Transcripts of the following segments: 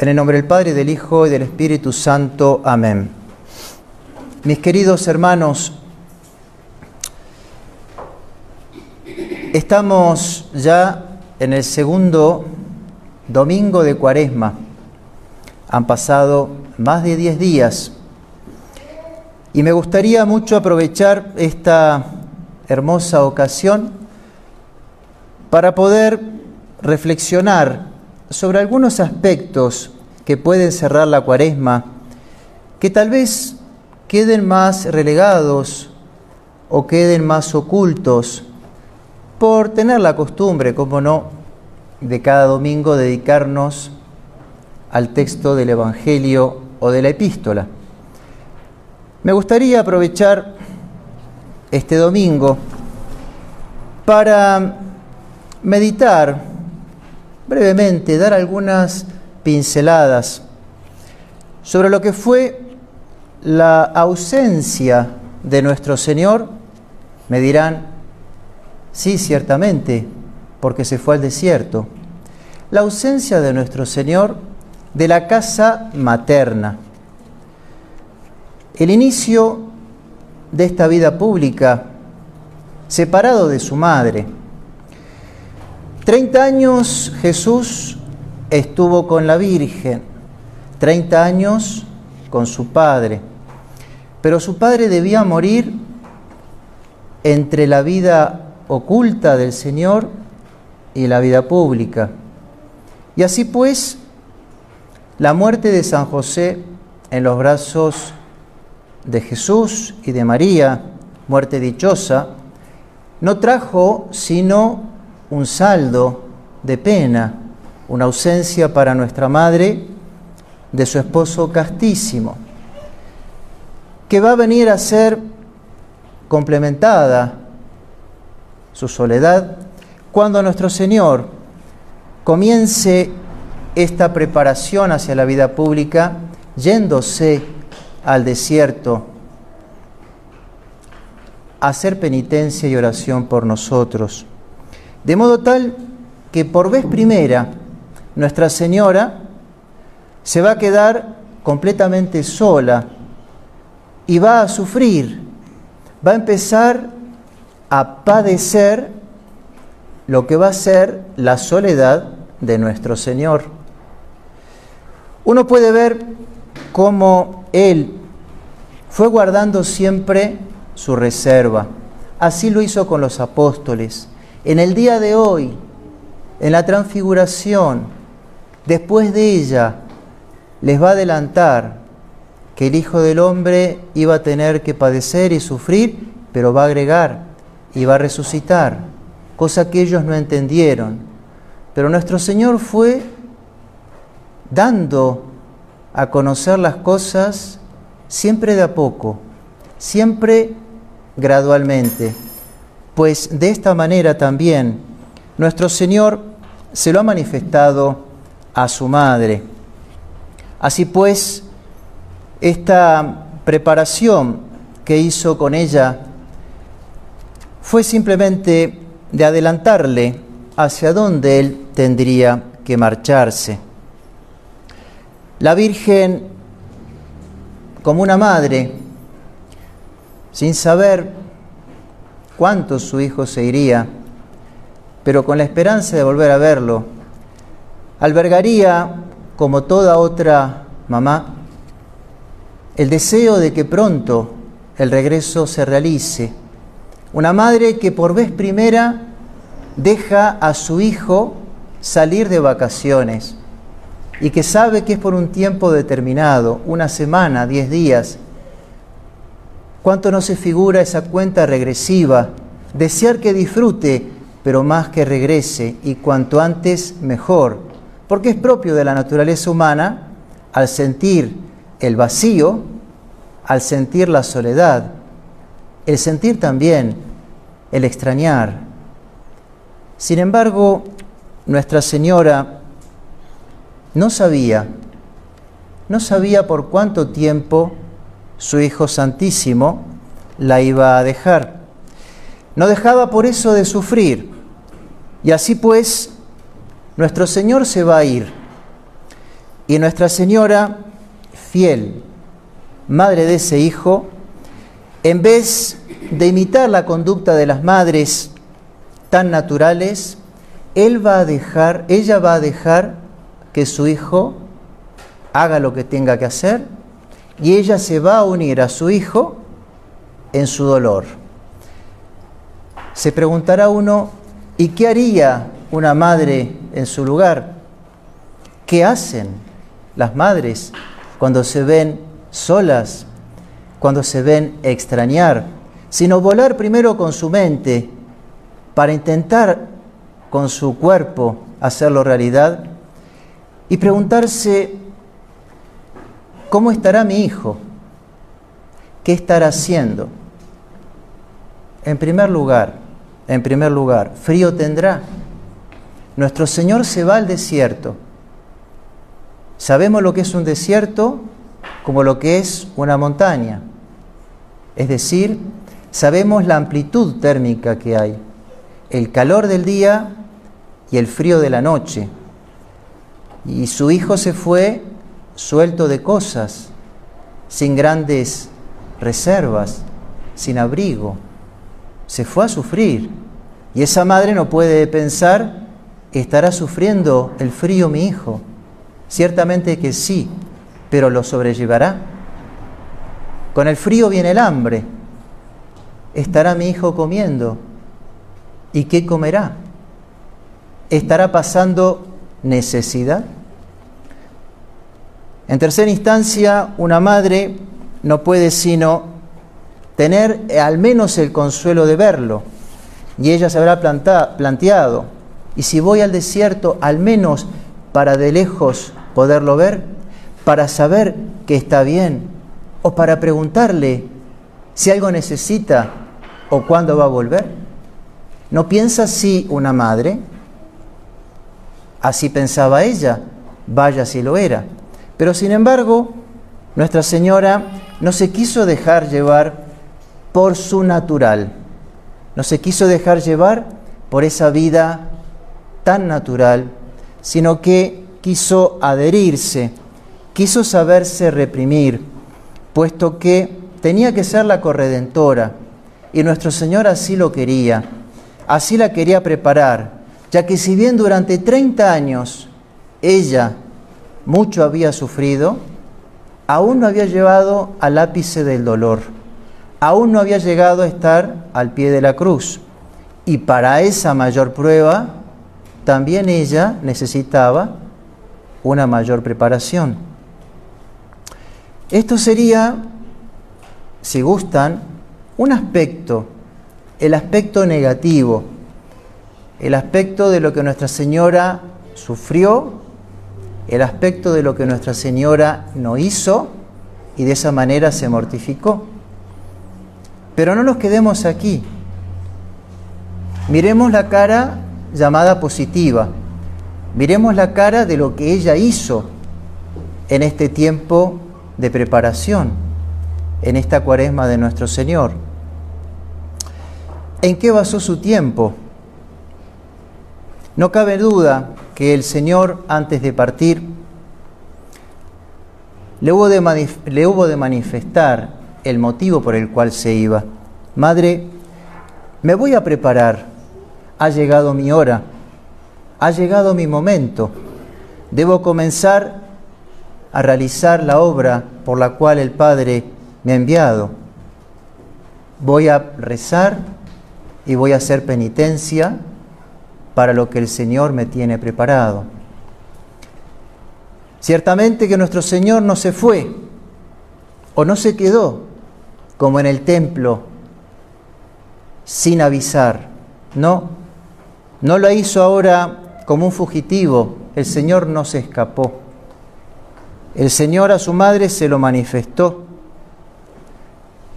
En el nombre del Padre, del Hijo y del Espíritu Santo. Amén. Mis queridos hermanos, estamos ya en el segundo domingo de Cuaresma. Han pasado más de diez días y me gustaría mucho aprovechar esta hermosa ocasión para poder reflexionar sobre algunos aspectos que pueden cerrar la cuaresma, que tal vez queden más relegados o queden más ocultos por tener la costumbre, como no, de cada domingo dedicarnos al texto del Evangelio o de la epístola. Me gustaría aprovechar este domingo para meditar brevemente, dar algunas pinceladas sobre lo que fue la ausencia de nuestro Señor. Me dirán, sí, ciertamente, porque se fue al desierto. La ausencia de nuestro Señor de la casa materna. El inicio de esta vida pública separado de su madre Treinta años Jesús estuvo con la Virgen, treinta años con su padre, pero su padre debía morir entre la vida oculta del Señor y la vida pública. Y así pues, la muerte de San José en los brazos de Jesús y de María, muerte dichosa, no trajo sino un saldo de pena, una ausencia para nuestra madre de su esposo castísimo, que va a venir a ser complementada su soledad cuando nuestro Señor comience esta preparación hacia la vida pública yéndose al desierto a hacer penitencia y oración por nosotros. De modo tal que por vez primera Nuestra Señora se va a quedar completamente sola y va a sufrir, va a empezar a padecer lo que va a ser la soledad de nuestro Señor. Uno puede ver cómo Él fue guardando siempre su reserva. Así lo hizo con los apóstoles. En el día de hoy, en la transfiguración, después de ella, les va a adelantar que el Hijo del Hombre iba a tener que padecer y sufrir, pero va a agregar y va a resucitar, cosa que ellos no entendieron. Pero nuestro Señor fue dando a conocer las cosas siempre de a poco, siempre gradualmente pues de esta manera también nuestro Señor se lo ha manifestado a su madre. Así pues, esta preparación que hizo con ella fue simplemente de adelantarle hacia dónde él tendría que marcharse. La Virgen, como una madre, sin saber cuánto su hijo se iría, pero con la esperanza de volver a verlo, albergaría, como toda otra mamá, el deseo de que pronto el regreso se realice. Una madre que por vez primera deja a su hijo salir de vacaciones y que sabe que es por un tiempo determinado, una semana, diez días, ¿Cuánto no se figura esa cuenta regresiva? Desear que disfrute, pero más que regrese, y cuanto antes mejor, porque es propio de la naturaleza humana, al sentir el vacío, al sentir la soledad, el sentir también el extrañar. Sin embargo, Nuestra Señora no sabía, no sabía por cuánto tiempo su Hijo Santísimo, la iba a dejar. No dejaba por eso de sufrir. Y así pues, nuestro Señor se va a ir. Y Nuestra Señora, fiel, madre de ese hijo, en vez de imitar la conducta de las madres tan naturales, él va a dejar, ella va a dejar que su hijo haga lo que tenga que hacer y ella se va a unir a su hijo en su dolor. Se preguntará uno, ¿y qué haría una madre en su lugar? ¿Qué hacen las madres cuando se ven solas, cuando se ven extrañar? Sino volar primero con su mente para intentar con su cuerpo hacerlo realidad y preguntarse, ¿cómo estará mi hijo? ¿Qué estará haciendo? En primer lugar, en primer lugar, frío tendrá. Nuestro Señor se va al desierto. Sabemos lo que es un desierto como lo que es una montaña. Es decir, sabemos la amplitud térmica que hay, el calor del día y el frío de la noche. Y su hijo se fue suelto de cosas, sin grandes reservas, sin abrigo. Se fue a sufrir. Y esa madre no puede pensar, ¿estará sufriendo el frío mi hijo? Ciertamente que sí, pero lo sobrellevará. Con el frío viene el hambre. ¿Estará mi hijo comiendo? ¿Y qué comerá? estará pasando necesidad. En tercera instancia, una madre no puede sino tener al menos el consuelo de verlo. Y ella se habrá planteado, ¿y si voy al desierto al menos para de lejos poderlo ver? Para saber que está bien o para preguntarle si algo necesita o cuándo va a volver. ¿No piensa así una madre? Así pensaba ella, vaya si lo era. Pero sin embargo, Nuestra Señora no se quiso dejar llevar por su natural, no se quiso dejar llevar por esa vida tan natural, sino que quiso adherirse, quiso saberse reprimir, puesto que tenía que ser la corredentora, y nuestro Señor así lo quería, así la quería preparar, ya que si bien durante 30 años ella mucho había sufrido, aún no había llevado al ápice del dolor, aún no había llegado a estar al pie de la cruz. Y para esa mayor prueba, también ella necesitaba una mayor preparación. Esto sería, si gustan, un aspecto, el aspecto negativo el aspecto de lo que Nuestra Señora sufrió, el aspecto de lo que Nuestra Señora no hizo y de esa manera se mortificó. Pero no nos quedemos aquí. Miremos la cara llamada positiva. Miremos la cara de lo que ella hizo en este tiempo de preparación, en esta cuaresma de nuestro Señor. ¿En qué basó su tiempo? No cabe duda que el Señor, antes de partir, le hubo, de le hubo de manifestar el motivo por el cual se iba. Madre, me voy a preparar. Ha llegado mi hora. Ha llegado mi momento. Debo comenzar a realizar la obra por la cual el Padre me ha enviado. Voy a rezar y voy a hacer penitencia para lo que el Señor me tiene preparado. Ciertamente que nuestro Señor no se fue o no se quedó como en el templo sin avisar. No, no lo hizo ahora como un fugitivo. El Señor no se escapó. El Señor a su madre se lo manifestó.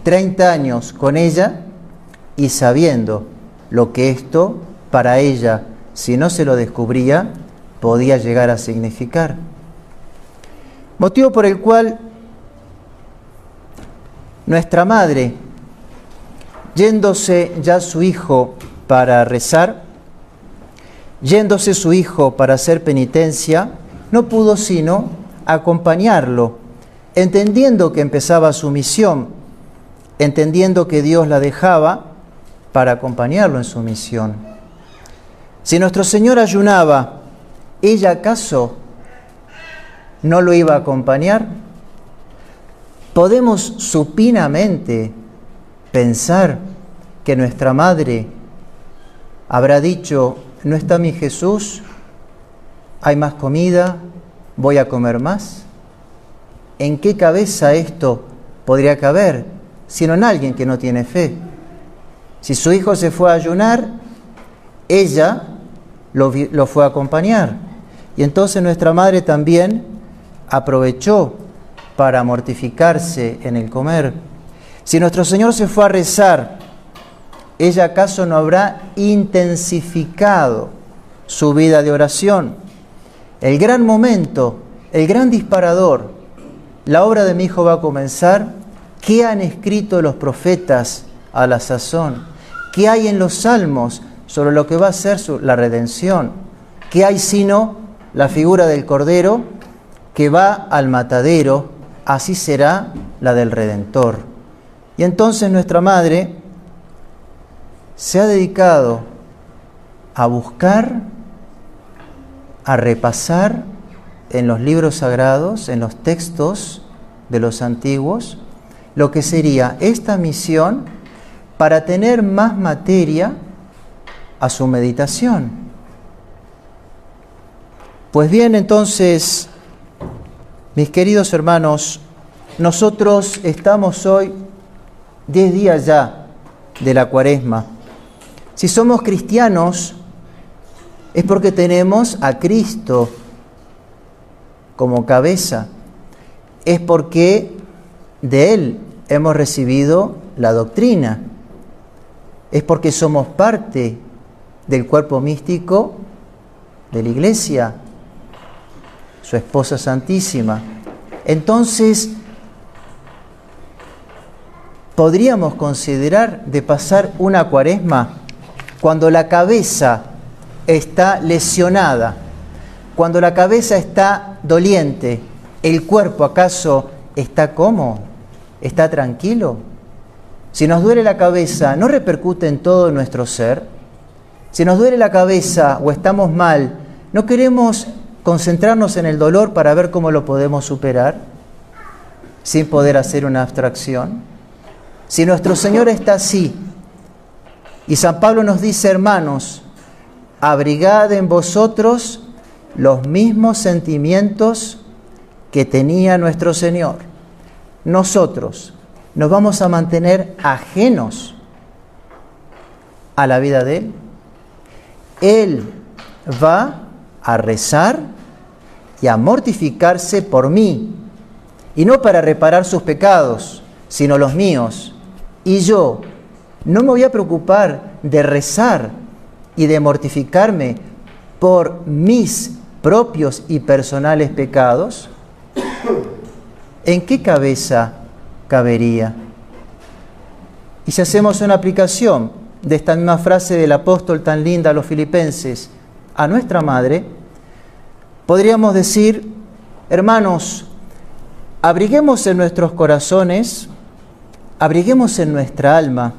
Treinta años con ella y sabiendo lo que esto para ella si no se lo descubría, podía llegar a significar. Motivo por el cual nuestra madre, yéndose ya su hijo para rezar, yéndose su hijo para hacer penitencia, no pudo sino acompañarlo, entendiendo que empezaba su misión, entendiendo que Dios la dejaba para acompañarlo en su misión. Si nuestro Señor ayunaba, ¿ella acaso no lo iba a acompañar? ¿Podemos supinamente pensar que nuestra madre habrá dicho, ¿no está mi Jesús? ¿Hay más comida? ¿Voy a comer más? ¿En qué cabeza esto podría caber? Sino en alguien que no tiene fe. Si su hijo se fue a ayunar, ella lo, fue a acompañar. Y entonces nuestra madre también aprovechó para mortificarse en el comer. Si nuestro Señor se fue a rezar, ¿ella acaso no habrá intensificado su vida de oración? El gran momento, el gran disparador, la obra de mi hijo va a comenzar. ¿Qué han escrito los profetas a la sazón? ¿Qué hay en los salmos sobre lo que va a ser la redención? ¿Qué hay sino la figura del Cordero que va al matadero? Así será la del Redentor. Y entonces nuestra madre se ha dedicado a buscar, a repasar en los libros sagrados, en los textos de los antiguos, lo que sería esta misión para tener más materia a su meditación. Pues bien, entonces, mis queridos hermanos, nosotros estamos hoy 10 días ya de la cuaresma. Si somos cristianos, es porque tenemos a Cristo como cabeza. Es porque de Él hemos recibido la doctrina. Es porque somos parte del cuerpo místico de la iglesia, su esposa santísima. Entonces, podríamos considerar de pasar una cuaresma cuando la cabeza está lesionada, cuando la cabeza está doliente, ¿el cuerpo acaso está cómodo? ¿Está tranquilo? Si nos duele la cabeza, ¿no repercute en todo nuestro ser? Si nos duele la cabeza o estamos mal, ¿no queremos concentrarnos en el dolor para ver cómo lo podemos superar sin poder hacer una abstracción? Si nuestro Señor está así, y San Pablo nos dice, hermanos, abrigad en vosotros los mismos sentimientos que tenía nuestro Señor. Nosotros nos vamos a mantener ajenos a la vida de Él. Él va a rezar y a mortificarse por mí, y no para reparar sus pecados, sino los míos. Y yo no me voy a preocupar de rezar y de mortificarme por mis propios y personales pecados. ¿En qué cabeza cabería? Y si hacemos una aplicación de esta misma frase del apóstol tan linda a los filipenses a nuestra madre, podríamos decir, hermanos, abriguemos en nuestros corazones, abriguemos en nuestra alma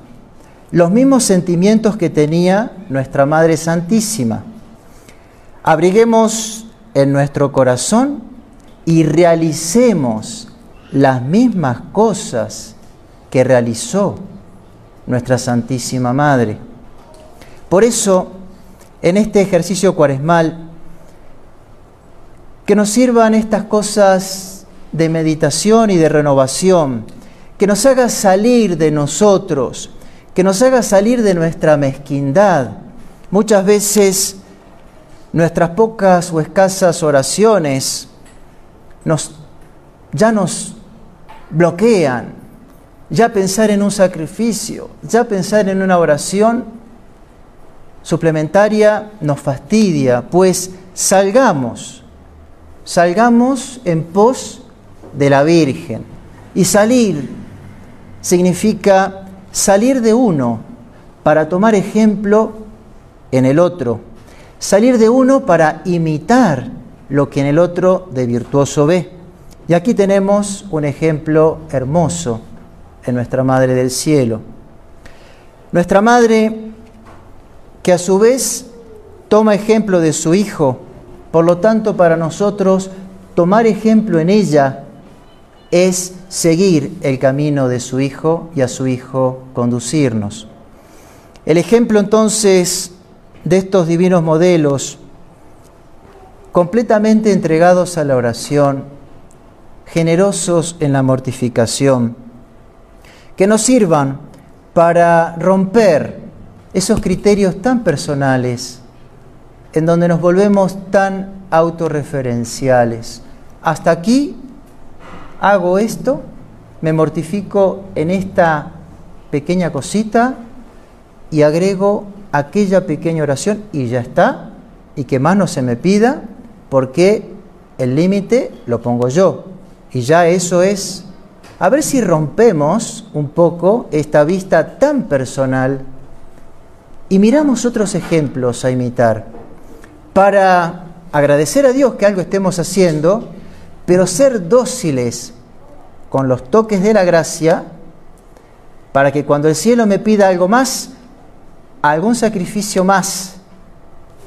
los mismos sentimientos que tenía nuestra Madre Santísima. Abriguemos en nuestro corazón y realicemos las mismas cosas que realizó nuestra Santísima Madre. Por eso, en este ejercicio cuaresmal, que nos sirvan estas cosas de meditación y de renovación, que nos haga salir de nosotros, que nos haga salir de nuestra mezquindad. Muchas veces nuestras pocas o escasas oraciones nos, ya nos bloquean. Ya pensar en un sacrificio, ya pensar en una oración suplementaria nos fastidia, pues salgamos, salgamos en pos de la Virgen. Y salir significa salir de uno para tomar ejemplo en el otro, salir de uno para imitar lo que en el otro de virtuoso ve. Y aquí tenemos un ejemplo hermoso en nuestra Madre del Cielo. Nuestra Madre que a su vez toma ejemplo de su Hijo, por lo tanto para nosotros tomar ejemplo en ella es seguir el camino de su Hijo y a su Hijo conducirnos. El ejemplo entonces de estos divinos modelos, completamente entregados a la oración, generosos en la mortificación, que nos sirvan para romper esos criterios tan personales en donde nos volvemos tan autorreferenciales. Hasta aquí hago esto, me mortifico en esta pequeña cosita y agrego aquella pequeña oración y ya está, y que más no se me pida, porque el límite lo pongo yo. Y ya eso es, a ver si rompemos un poco esta vista tan personal y miramos otros ejemplos a imitar. Para agradecer a Dios que algo estemos haciendo, pero ser dóciles con los toques de la gracia para que cuando el cielo me pida algo más, algún sacrificio más,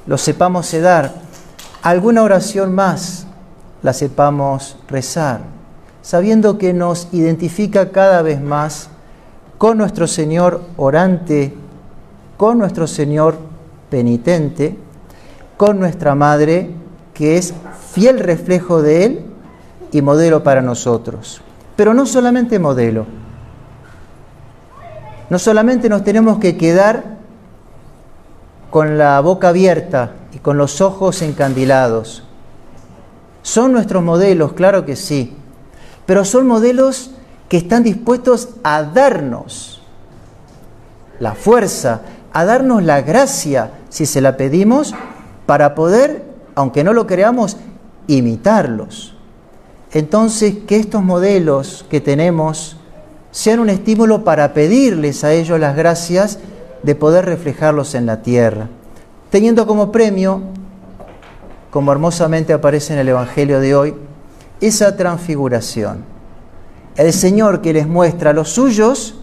lo sepamos dar, alguna oración más, la sepamos rezar, sabiendo que nos identifica cada vez más con nuestro Señor orante, con nuestro Señor penitente, con nuestra Madre, que es fiel reflejo de Él y modelo para nosotros. Pero no solamente modelo, no solamente nos tenemos que quedar con la boca abierta y con los ojos encandilados. Son nuestros modelos, claro que sí, pero son modelos que están dispuestos a darnos la fuerza, a darnos la gracia, si se la pedimos, para poder, aunque no lo creamos, imitarlos. Entonces, que estos modelos que tenemos sean un estímulo para pedirles a ellos las gracias de poder reflejarlos en la tierra, teniendo como premio, como hermosamente aparece en el Evangelio de hoy, esa transfiguración. El Señor que les muestra a los suyos,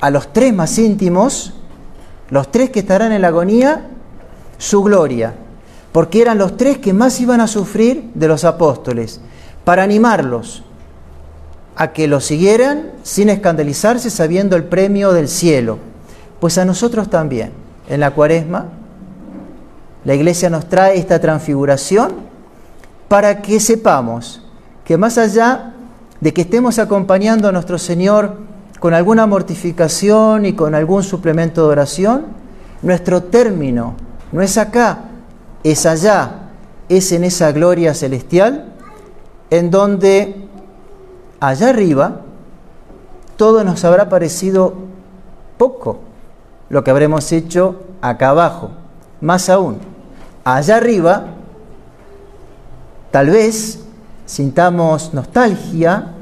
a los tres más íntimos, los tres que estarán en la agonía, su gloria, porque eran los tres que más iban a sufrir de los apóstoles, para animarlos a que lo siguieran sin escandalizarse sabiendo el premio del cielo. Pues a nosotros también, en la cuaresma, la iglesia nos trae esta transfiguración para que sepamos que más allá de que estemos acompañando a nuestro Señor con alguna mortificación y con algún suplemento de oración, nuestro término no es acá, es allá, es en esa gloria celestial en donde allá arriba todo nos habrá parecido poco lo que habremos hecho acá abajo. Más aún, allá arriba tal vez sintamos nostalgia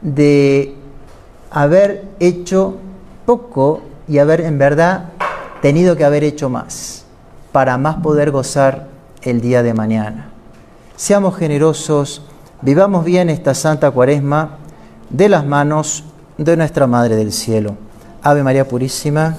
de haber hecho poco y haber en verdad tenido que haber hecho más para más poder gozar el día de mañana. Seamos generosos, vivamos bien esta Santa Cuaresma de las manos de nuestra Madre del Cielo. Ave María Purísima.